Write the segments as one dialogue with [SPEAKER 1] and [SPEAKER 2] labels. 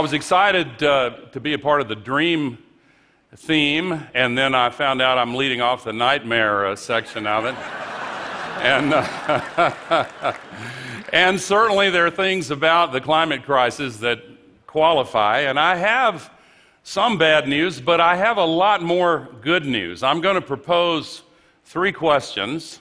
[SPEAKER 1] I was excited uh, to be a part of the dream theme, and then I found out I'm leading off the nightmare uh, section of it. and, uh, and certainly there are things about the climate crisis that qualify, and I have some bad news, but I have a lot more good news. I'm going to propose three questions,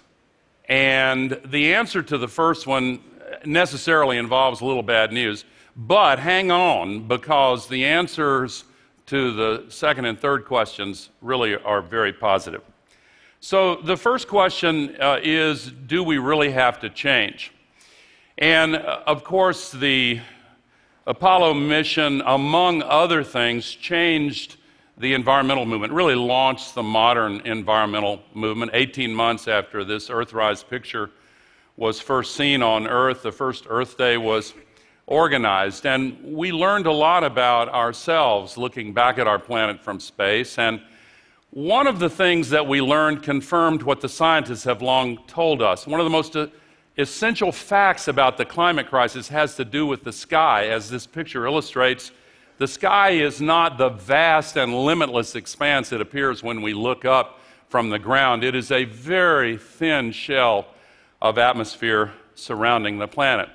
[SPEAKER 1] and the answer to the first one necessarily involves a little bad news. But hang on, because the answers to the second and third questions really are very positive. So, the first question uh, is Do we really have to change? And uh, of course, the Apollo mission, among other things, changed the environmental movement, really launched the modern environmental movement 18 months after this Earthrise picture was first seen on Earth. The first Earth Day was organized, and we learned a lot about ourselves looking back at our planet from space. And one of the things that we learned confirmed what the scientists have long told us. One of the most uh, essential facts about the climate crisis has to do with the sky. As this picture illustrates, the sky is not the vast and limitless expanse it appears when we look up from the ground. It is a very thin shell of atmosphere surrounding the planet.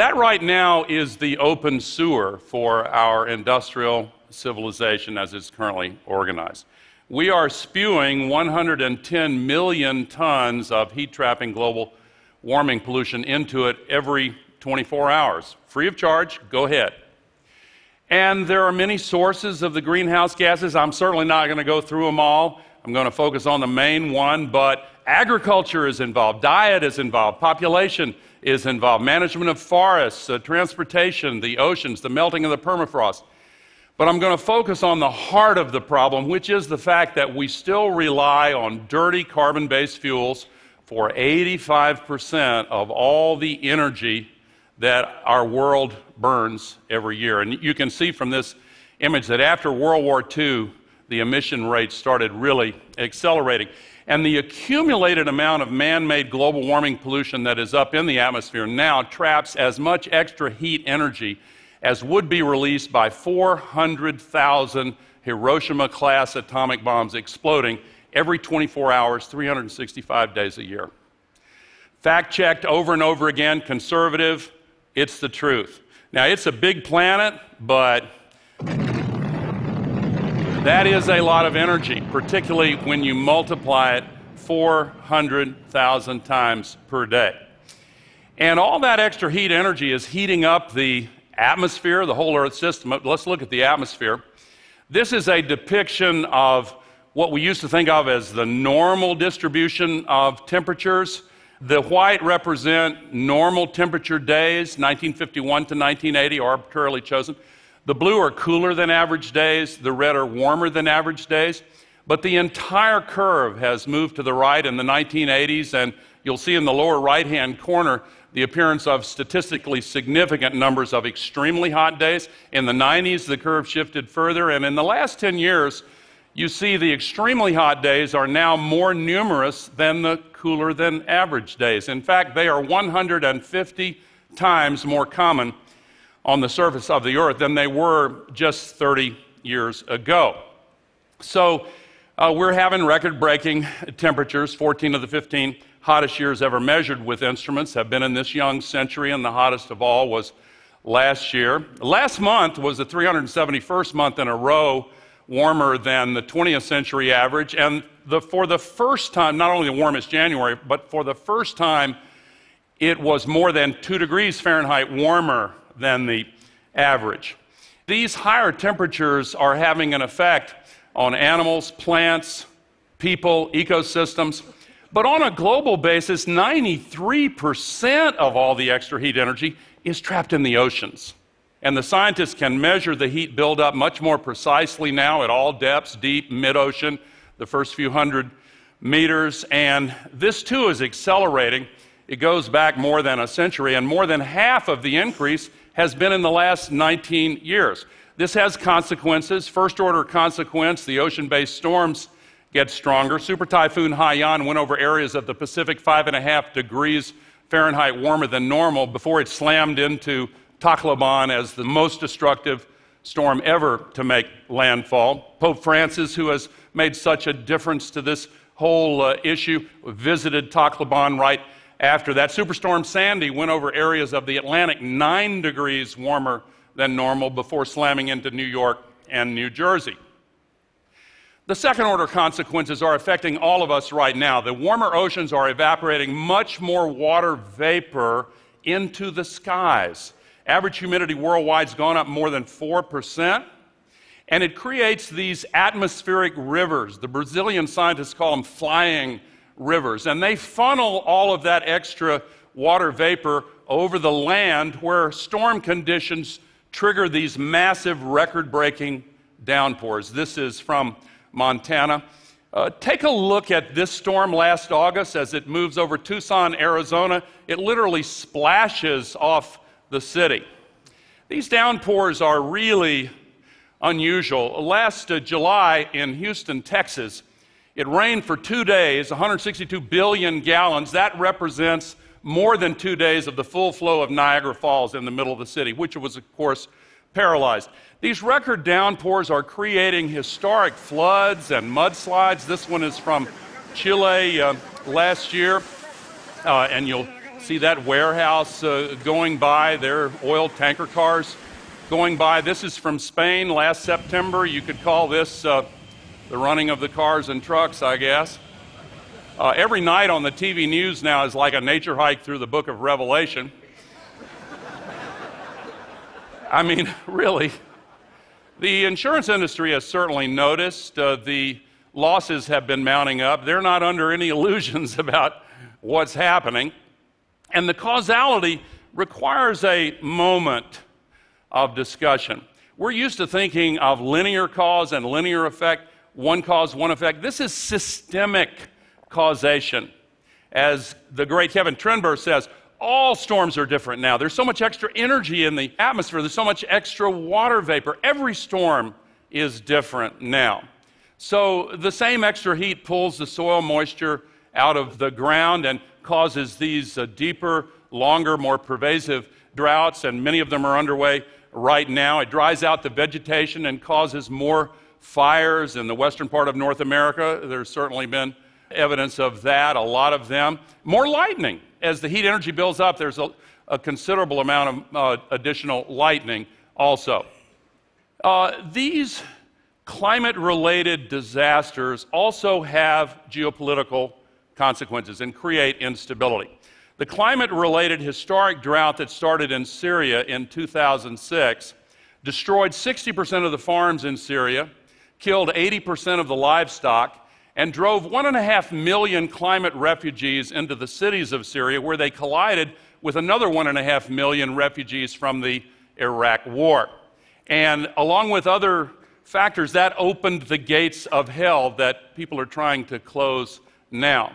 [SPEAKER 1] That right now is the open sewer for our industrial civilization as it's currently organized. We are spewing 110 million tons of heat trapping global warming pollution into it every 24 hours. Free of charge, go ahead. And there are many sources of the greenhouse gases. I'm certainly not going to go through them all. I'm going to focus on the main one, but agriculture is involved, diet is involved, population is involved, management of forests, uh, transportation, the oceans, the melting of the permafrost. But I'm going to focus on the heart of the problem, which is the fact that we still rely on dirty carbon based fuels for 85% of all the energy that our world burns every year. And you can see from this image that after World War II, the emission rates started really accelerating. And the accumulated amount of man made global warming pollution that is up in the atmosphere now traps as much extra heat energy as would be released by 400,000 Hiroshima class atomic bombs exploding every 24 hours, 365 days a year. Fact checked over and over again, conservative, it's the truth. Now, it's a big planet, but that is a lot of energy, particularly when you multiply it 400,000 times per day. And all that extra heat energy is heating up the atmosphere, the whole Earth system. Let's look at the atmosphere. This is a depiction of what we used to think of as the normal distribution of temperatures. The white represent normal temperature days, 1951 to 1980, arbitrarily chosen. The blue are cooler than average days, the red are warmer than average days. But the entire curve has moved to the right in the 1980s, and you'll see in the lower right hand corner the appearance of statistically significant numbers of extremely hot days. In the 90s, the curve shifted further, and in the last 10 years, you see the extremely hot days are now more numerous than the cooler than average days. In fact, they are 150 times more common on the surface of the earth than they were just 30 years ago. So uh, we're having record breaking temperatures. 14 of the 15 hottest years ever measured with instruments have been in this young century, and the hottest of all was last year. Last month was the 371st month in a row warmer than the 20th century average, and the, for the first time, not only the warmest January, but for the first time, it was more than 2 degrees Fahrenheit warmer than the average. These higher temperatures are having an effect on animals, plants, people, ecosystems. But on a global basis, 93% of all the extra heat energy is trapped in the oceans. And the scientists can measure the heat buildup much more precisely now at all depths, deep, mid ocean, the first few hundred meters. And this too is accelerating. It goes back more than a century, and more than half of the increase has been in the last 19 years. This has consequences. First order consequence the ocean based storms get stronger. Super Typhoon Haiyan went over areas of the Pacific five and a half degrees Fahrenheit warmer than normal before it slammed into Tacloban as the most destructive storm ever to make landfall. Pope Francis, who has made such a difference to this whole uh, issue, visited Tacloban right after that. Superstorm Sandy went over areas of the Atlantic nine degrees warmer than normal before slamming into New York and New Jersey. The second order consequences are affecting all of us right now. The warmer oceans are evaporating much more water vapor into the skies. Average humidity worldwide has gone up more than 4%, and it creates these atmospheric rivers. The Brazilian scientists call them flying rivers, and they funnel all of that extra water vapor over the land where storm conditions trigger these massive record breaking downpours. This is from Montana. Uh, take a look at this storm last August as it moves over Tucson, Arizona. It literally splashes off the city. These downpours are really unusual. Last uh, July in Houston, Texas, it rained for two days, 162 billion gallons. That represents more than two days of the full flow of Niagara Falls in the middle of the city, which was, of course, paralyzed. These record downpours are creating historic floods and mudslides. This one is from Chile uh, last year, uh, and you'll see that warehouse uh, going by, their oil tanker cars going by. This is from Spain last September. You could call this uh, the running of the cars and trucks, I guess. Uh, every night on the TV news now is like a nature hike through the book of Revelation. I mean, really. The insurance industry has certainly noticed uh, the losses have been mounting up. They're not under any illusions about what's happening. And the causality requires a moment of discussion. We're used to thinking of linear cause and linear effect, one cause, one effect. This is systemic causation. As the great Kevin Trenberth says, all storms are different now. There's so much extra energy in the atmosphere, there's so much extra water vapor. Every storm is different now. So the same extra heat pulls the soil moisture out of the ground and causes these uh, deeper, longer, more pervasive droughts, and many of them are underway right now. It dries out the vegetation and causes more fires in the western part of North America. There's certainly been evidence of that, a lot of them. More lightning. As the heat energy builds up, there's a, a considerable amount of uh, additional lightning also. Uh, these climate related disasters also have geopolitical consequences and create instability. The climate related historic drought that started in Syria in 2006 destroyed 60% of the farms in Syria, killed 80% of the livestock, and drove one and a half million climate refugees into the cities of Syria, where they collided with another one and a half million refugees from the Iraq War. And along with other factors, that opened the gates of hell that people are trying to close now.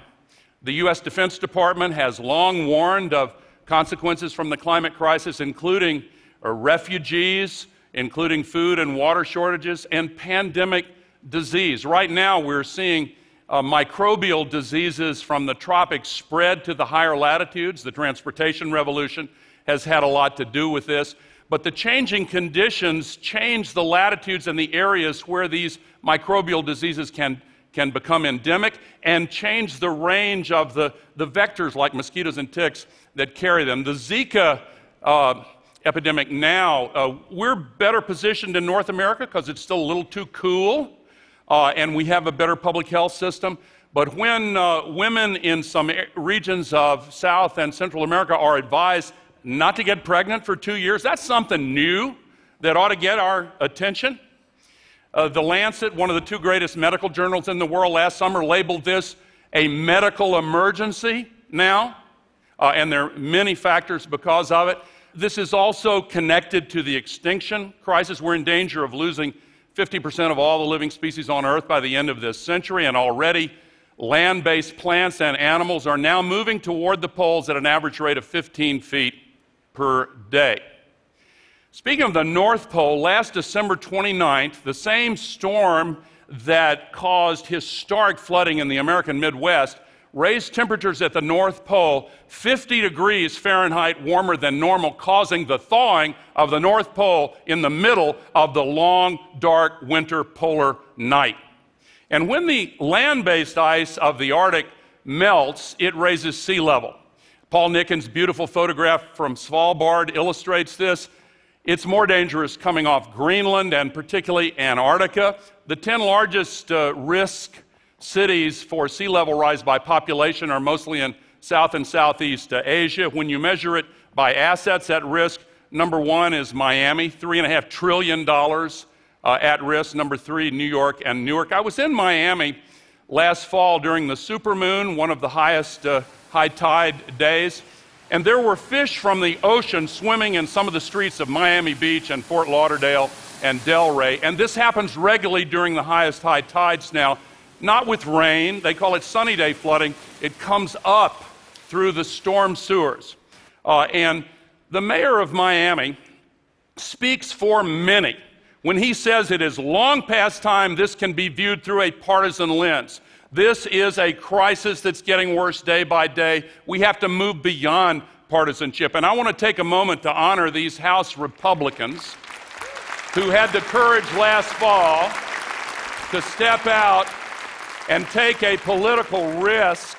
[SPEAKER 1] The U.S. Defense Department has long warned of consequences from the climate crisis, including refugees, including food and water shortages, and pandemic disease. Right now, we're seeing uh, microbial diseases from the tropics spread to the higher latitudes. The transportation revolution has had a lot to do with this. But the changing conditions change the latitudes and the areas where these microbial diseases can can become endemic and change the range of the, the vectors like mosquitoes and ticks that carry them. The Zika uh, epidemic now, uh, we're better positioned in North America because it's still a little too cool uh, and we have a better public health system. But when uh, women in some regions of South and Central America are advised not to get pregnant for two years, that's something new that ought to get our attention. Uh, the Lancet, one of the two greatest medical journals in the world, last summer labeled this a medical emergency now, uh, and there are many factors because of it. This is also connected to the extinction crisis. We're in danger of losing 50% of all the living species on Earth by the end of this century, and already land based plants and animals are now moving toward the poles at an average rate of 15 feet per day. Speaking of the North Pole, last December 29th, the same storm that caused historic flooding in the American Midwest raise temperatures at the North Pole 50 degrees Fahrenheit warmer than normal, causing the thawing of the North Pole in the middle of the long, dark winter polar night. And when the land based ice of the Arctic melts, it raises sea level. Paul Nicklen's beautiful photograph from Svalbard illustrates this. It's more dangerous coming off Greenland and particularly Antarctica. The 10 largest uh, risk cities for sea level rise by population are mostly in South and Southeast Asia. When you measure it by assets at risk, number one is Miami, $3.5 trillion uh, at risk. Number three, New York and Newark. I was in Miami last fall during the supermoon, one of the highest uh, high tide days. And there were fish from the ocean swimming in some of the streets of Miami Beach and Fort Lauderdale and Delray. And this happens regularly during the highest high tides now not with rain. They call it sunny day flooding. It comes up through the storm sewers. Uh, and the mayor of Miami speaks for many when he says it is long past time this can be viewed through a partisan lens. This is a crisis that's getting worse day by day. We have to move beyond partisanship. And I want to take a moment to honor these House Republicans who had the courage last fall to step out and take a political risk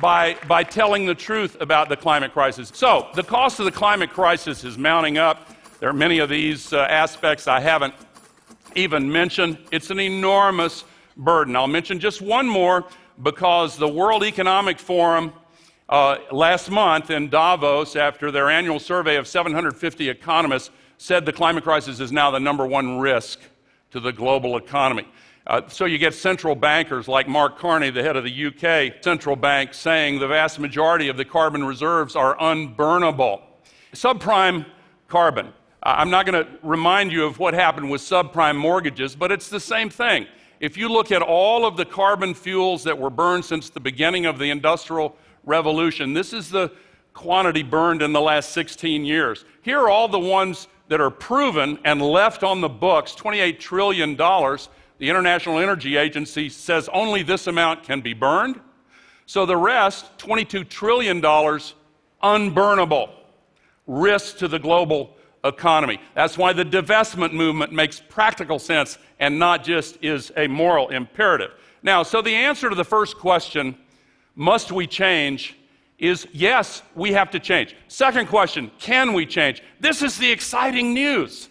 [SPEAKER 1] by, by telling the truth about the climate crisis. So, the cost of the climate crisis is mounting up. There are many of these uh, aspects I haven't even mentioned. It's an enormous burden. I'll mention just one more because the World Economic Forum uh, last month in Davos, after their annual survey of 750 economists, said the climate crisis is now the number one risk to the global economy. Uh, so you get central bankers like Mark Carney, the head of the UK central bank, saying the vast majority of the carbon reserves are unburnable. Subprime carbon. I'm not going to remind you of what happened with subprime mortgages, but it's the same thing. If you look at all of the carbon fuels that were burned since the beginning of the Industrial Revolution, this is the quantity burned in the last 16 years. Here are all the ones that are proven and left on the books $28 trillion the International Energy Agency says only this amount can be burned. So the rest, $22 trillion, unburnable, risk to the global economy. That's why the divestment movement makes practical sense and not just is a moral imperative. Now, so the answer to the first question, must we change, is yes, we have to change. Second question, can we change? This is the exciting news.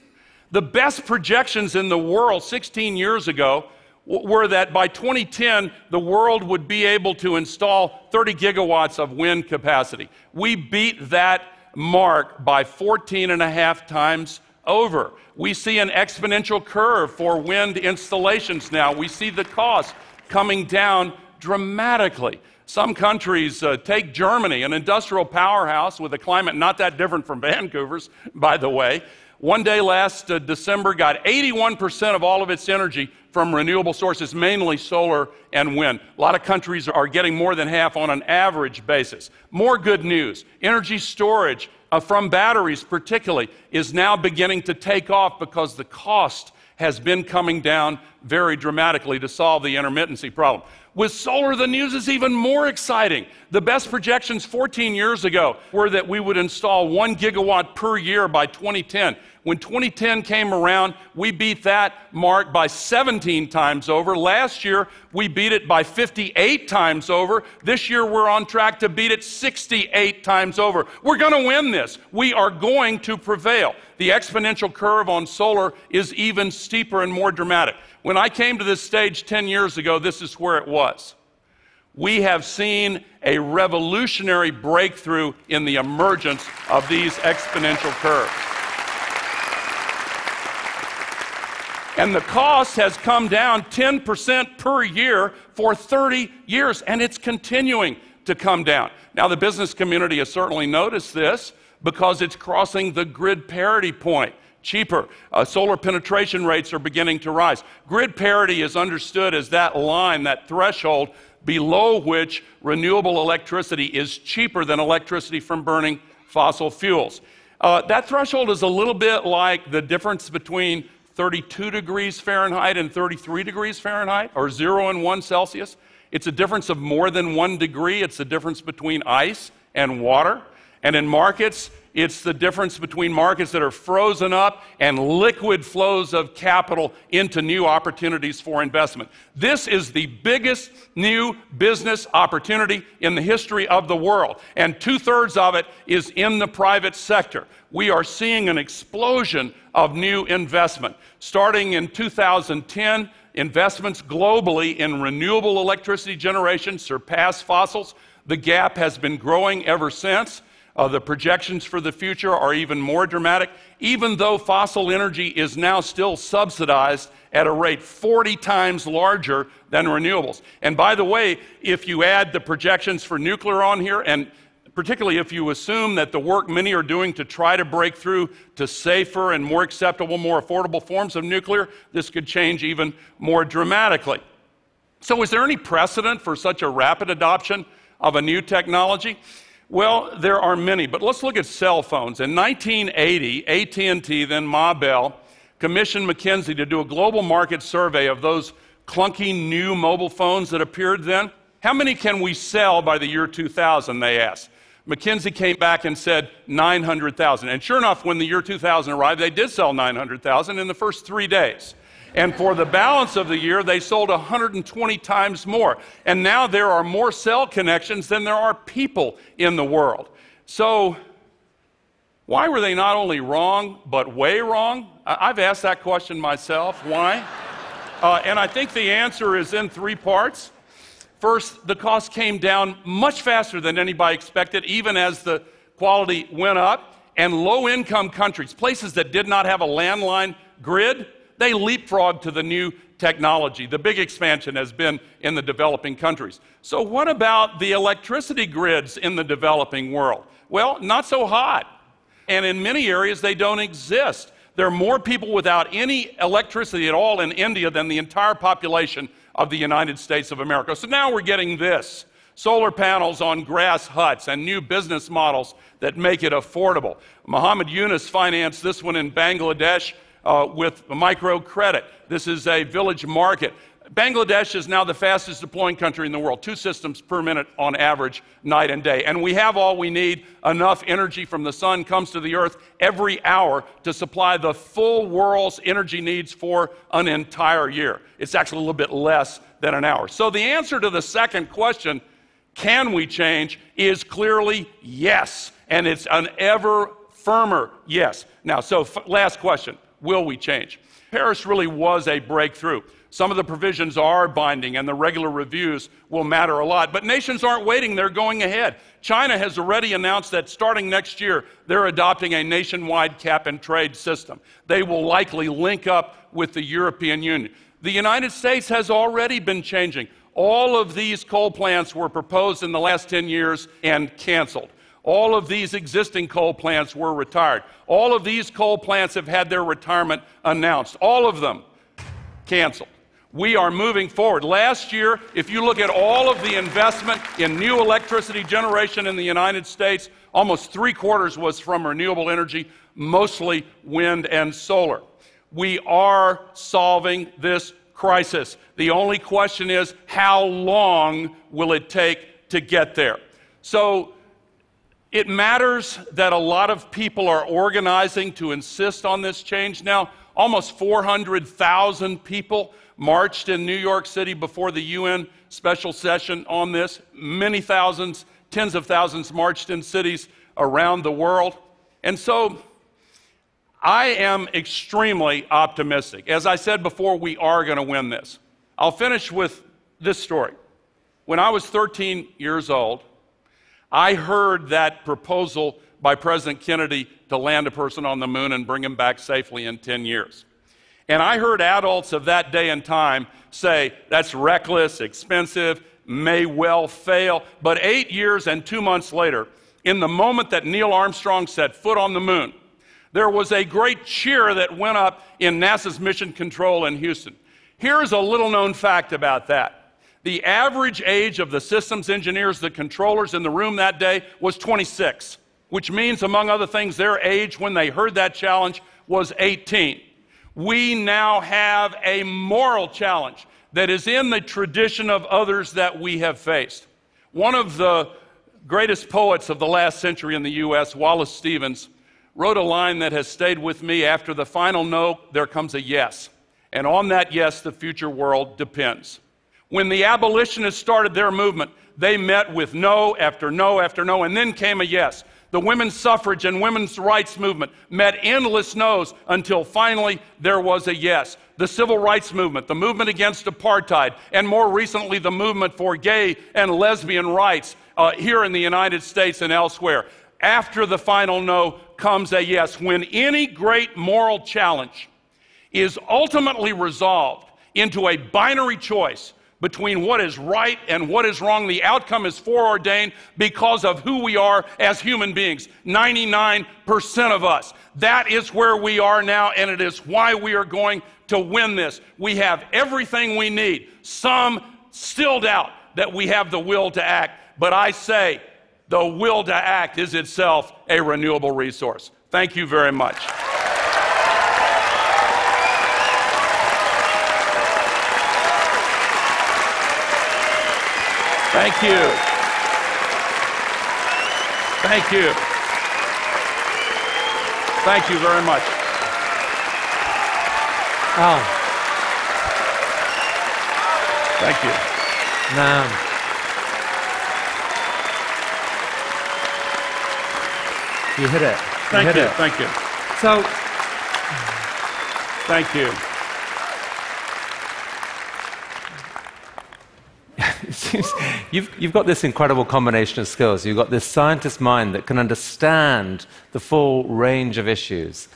[SPEAKER 1] The best projections in the world 16 years ago were that by 2010, the world would be able to install 30 gigawatts of wind capacity. We beat that mark by 14 and a half times over. We see an exponential curve for wind installations now. We see the cost coming down dramatically. Some countries, uh, take Germany, an industrial powerhouse with a climate not that different from Vancouver's, by the way. One day last uh, December got 81% of all of its energy from renewable sources, mainly solar and wind. A lot of countries are getting more than half on an average basis. More good news energy storage uh, from batteries, particularly, is now beginning to take off because the cost has been coming down very dramatically to solve the intermittency problem. With solar, the news is even more exciting. The best projections 14 years ago were that we would install one gigawatt per year by 2010. When 2010 came around, we beat that mark by 17 times over. Last year, we beat it by 58 times over. This year, we're on track to beat it 68 times over. We're going to win this. We are going to prevail. The exponential curve on solar is even steeper and more dramatic. When I came to this stage 10 years ago, this is where it was. We have seen a revolutionary breakthrough in the emergence of these exponential curves. And the cost has come down 10% per year for 30 years, and it's continuing to come down. Now, the business community has certainly noticed this because it's crossing the grid parity point. Cheaper. Uh, solar penetration rates are beginning to rise. Grid parity is understood as that line, that threshold below which renewable electricity is cheaper than electricity from burning fossil fuels. Uh, that threshold is a little bit like the difference between 32 degrees Fahrenheit and 33 degrees Fahrenheit, or 0 and 1 Celsius. It's a difference of more than one degree. It's the difference between ice and water. And in markets, it's the difference between markets that are frozen up and liquid flows of capital into new opportunities for investment. This is the biggest new business opportunity in the history of the world, and two thirds of it is in the private sector. We are seeing an explosion of new investment. Starting in 2010, investments globally in renewable electricity generation surpassed fossils. The gap has been growing ever since. Uh, the projections for the future are even more dramatic, even though fossil energy is now still subsidized at a rate 40 times larger than renewables. And by the way, if you add the projections for nuclear on here, and particularly if you assume that the work many are doing to try to break through to safer and more acceptable, more affordable forms of nuclear, this could change even more dramatically. So, is there any precedent for such a rapid adoption of a new technology? Well, there are many, but let's look at cell phones. In 1980, AT&T, then Ma Bell, commissioned McKinsey to do a global market survey of those clunky new mobile phones that appeared then. How many can we sell by the year 2000? They asked. McKinsey came back and said 900,000. And sure enough, when the year 2000 arrived, they did sell 900,000 in the first three days. And for the balance of the year, they sold 120 times more. And now there are more cell connections than there are people in the world. So, why were they not only wrong, but way wrong? I've asked that question myself. Why? Uh, and I think the answer is in three parts. First, the cost came down much faster than anybody expected, even as the quality went up. And low income countries, places that did not have a landline grid, they leapfrog to the new technology. The big expansion has been in the developing countries. So, what about the electricity grids in the developing world? Well, not so hot. And in many areas, they don't exist. There are more people without any electricity at all in India than the entire population of the United States of America. So now we're getting this solar panels on grass huts and new business models that make it affordable. Muhammad Yunus financed this one in Bangladesh uh, with microcredit. This is a village market. Bangladesh is now the fastest deploying country in the world, two systems per minute on average, night and day. And we have all we need. Enough energy from the sun comes to the earth every hour to supply the full world's energy needs for an entire year. It's actually a little bit less than an hour. So the answer to the second question, can we change, is clearly yes. And it's an ever firmer yes. Now, so f- last question will we change? Paris really was a breakthrough. Some of the provisions are binding, and the regular reviews will matter a lot. But nations aren't waiting, they're going ahead. China has already announced that starting next year, they're adopting a nationwide cap and trade system. They will likely link up with the European Union. The United States has already been changing. All of these coal plants were proposed in the last 10 years and canceled. All of these existing coal plants were retired. All of these coal plants have had their retirement announced. All of them canceled. We are moving forward. Last year, if you look at all of the investment in new electricity generation in the United States, almost three quarters was from renewable energy, mostly wind and solar. We are solving this crisis. The only question is how long will it take to get there? So, it matters that a lot of people are organizing to insist on this change now. Almost 400,000 people marched in New York City before the UN special session on this. Many thousands, tens of thousands marched in cities around the world. And so I am extremely optimistic. As I said before, we are going to win this. I'll finish with this story. When I was 13 years old, I heard that proposal by President Kennedy to land a person on the moon and bring him back safely in 10 years. And I heard adults of that day and time say, that's reckless, expensive, may well fail. But eight years and two months later, in the moment that Neil Armstrong set foot on the moon, there was a great cheer that went up in NASA's mission control in Houston. Here's a little known fact about that. The average age of the systems engineers, the controllers in the room that day was 26, which means, among other things, their age when they heard that challenge was 18. We now have a moral challenge. that is in the tradition of others that we have faced. One of the greatest poets of the last century in the U.S., Wallace Stevens, wrote a line that has stayed with me after the final no, there comes a yes. And on that yes, the future world depends. When the abolitionists started their movement, they met with no after no after no, and then came a yes. The women's suffrage and women's rights movement met endless no's until finally there was a yes. The civil rights movement, the movement against apartheid, and more recently the movement for gay and lesbian rights uh, here in the United States and elsewhere. After the final no comes a yes. When any great moral challenge is ultimately resolved into a binary choice between what is right and what is wrong. The outcome is foreordained because of who we are as human beings 99% of us. That is where we are now, and it is why we are going to win this. We have everything we need. Some still doubt that we have the will to act, but I say the will to act is itself a renewable resource. Thank you very much. Thank you. Thank you. Thank you very much.
[SPEAKER 2] Oh,
[SPEAKER 1] Thank you.
[SPEAKER 2] man. You hit it. You
[SPEAKER 1] Thank
[SPEAKER 2] hit
[SPEAKER 1] you.
[SPEAKER 2] it.
[SPEAKER 1] Thank you.
[SPEAKER 2] So,
[SPEAKER 1] Thank you.
[SPEAKER 2] it seems you've, you've got this incredible combination of skills. You've got this scientist mind that can understand the full range of issues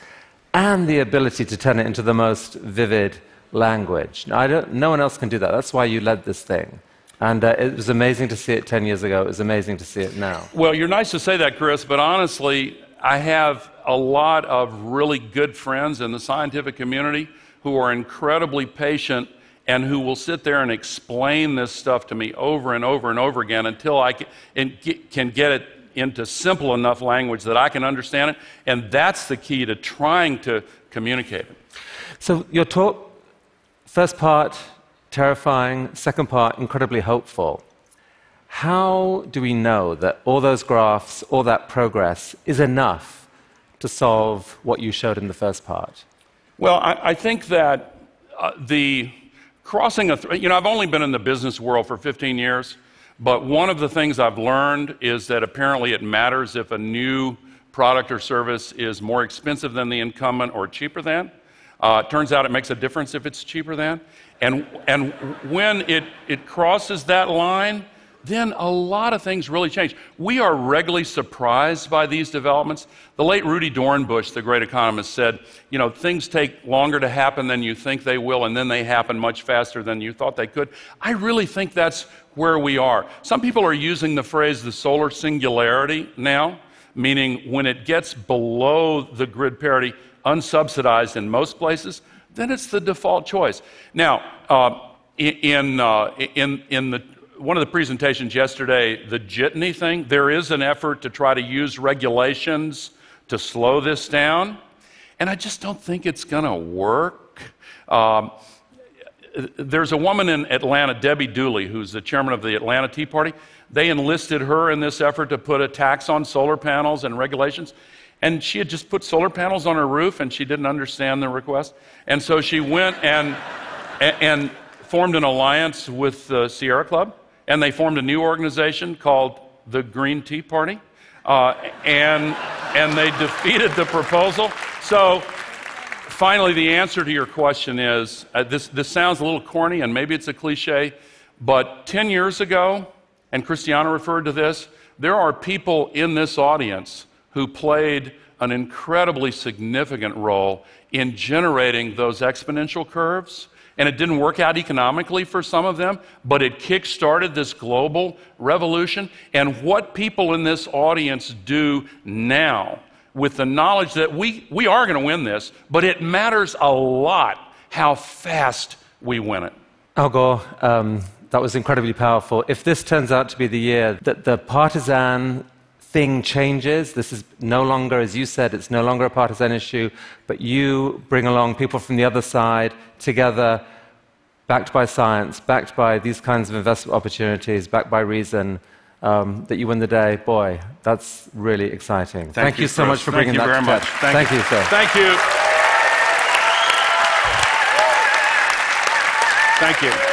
[SPEAKER 2] and the ability to turn it into the most vivid language. No one else can do that. That's why you led this thing. And uh, it was amazing to see it 10 years ago. It was amazing to see it now.
[SPEAKER 1] Well, you're nice to say that, Chris, but honestly, I have a lot of really good friends in the scientific community who are incredibly patient and who will sit there and explain this stuff to me over and over and over again until I can, get, it into simple enough language that I can understand it. And that's the key to trying to communicate it.
[SPEAKER 2] So, your talk, first part, terrifying, second part, incredibly hopeful. How do we know that all those graphs, all that progress is enough to solve what you showed in the first part?
[SPEAKER 1] Well, I, I think that uh, the crossing a, th- you know, I've only been in the business world for 15 years, but one of the things I've learned is that apparently it matters if a new product or service is more expensive than the incumbent or cheaper than. Uh, it turns out it makes a difference if it's cheaper than. And, and when it, it crosses that line, then a lot of things really change. We are regularly surprised by these developments. The late Rudi Dornbusch, the great economist, said, you know, things take longer to happen than you think they will, and then they happen much faster than you thought they could. I really think that's where we are. Some people are using the phrase the solar singularity now, meaning when it gets below the grid parity, unsubsidized in most places, then it's the default choice. Now, uh, in, uh, in, in the one of the presentations yesterday, the jitney thing, there is an effort to try to use regulations to slow this down, and I just don't think it's going to work. Um, there's a woman in Atlanta, Debbie Dooley, who's the chairman of the Atlanta Tea Party. They enlisted her in this effort to put a tax on solar panels and regulations. And she had just put solar panels on her roof and she didn't understand the request. And so she went and, and formed an alliance with the Sierra Club and they formed a new organization called the Green Tea Party. Uh, and, and they defeated the proposal. So, finally, the answer to your question is uh, this, this sounds a little corny and maybe it's a cliche, but 10 years ago, and Christiana referred to this, there are people in this audience who played an incredibly significant role in generating those exponential curves and it didn't work out economically for some of them, but it kick-started this global revolution. And what people in this audience do now, with the knowledge that we, we are going to win this, but it matters a lot how fast we win it.
[SPEAKER 2] Al Gore, um, that was incredibly powerful. If this turns out to be the year that the partisan thing changes. This is no longer, as you said, it's no longer a partisan issue, but you bring along people from the other side together. backed by science, backed by these kinds of investment opportunities, backed by reason, um, that you win the day, boy, that's really exciting. Thank,
[SPEAKER 1] you,
[SPEAKER 2] so
[SPEAKER 1] Chris.
[SPEAKER 2] much for
[SPEAKER 1] Thank
[SPEAKER 2] bringing
[SPEAKER 1] you
[SPEAKER 2] that
[SPEAKER 1] very
[SPEAKER 2] to
[SPEAKER 1] much.
[SPEAKER 2] TED.
[SPEAKER 1] Thank
[SPEAKER 2] Thank
[SPEAKER 1] you.
[SPEAKER 2] you, sir.
[SPEAKER 1] Thank you. Thank you.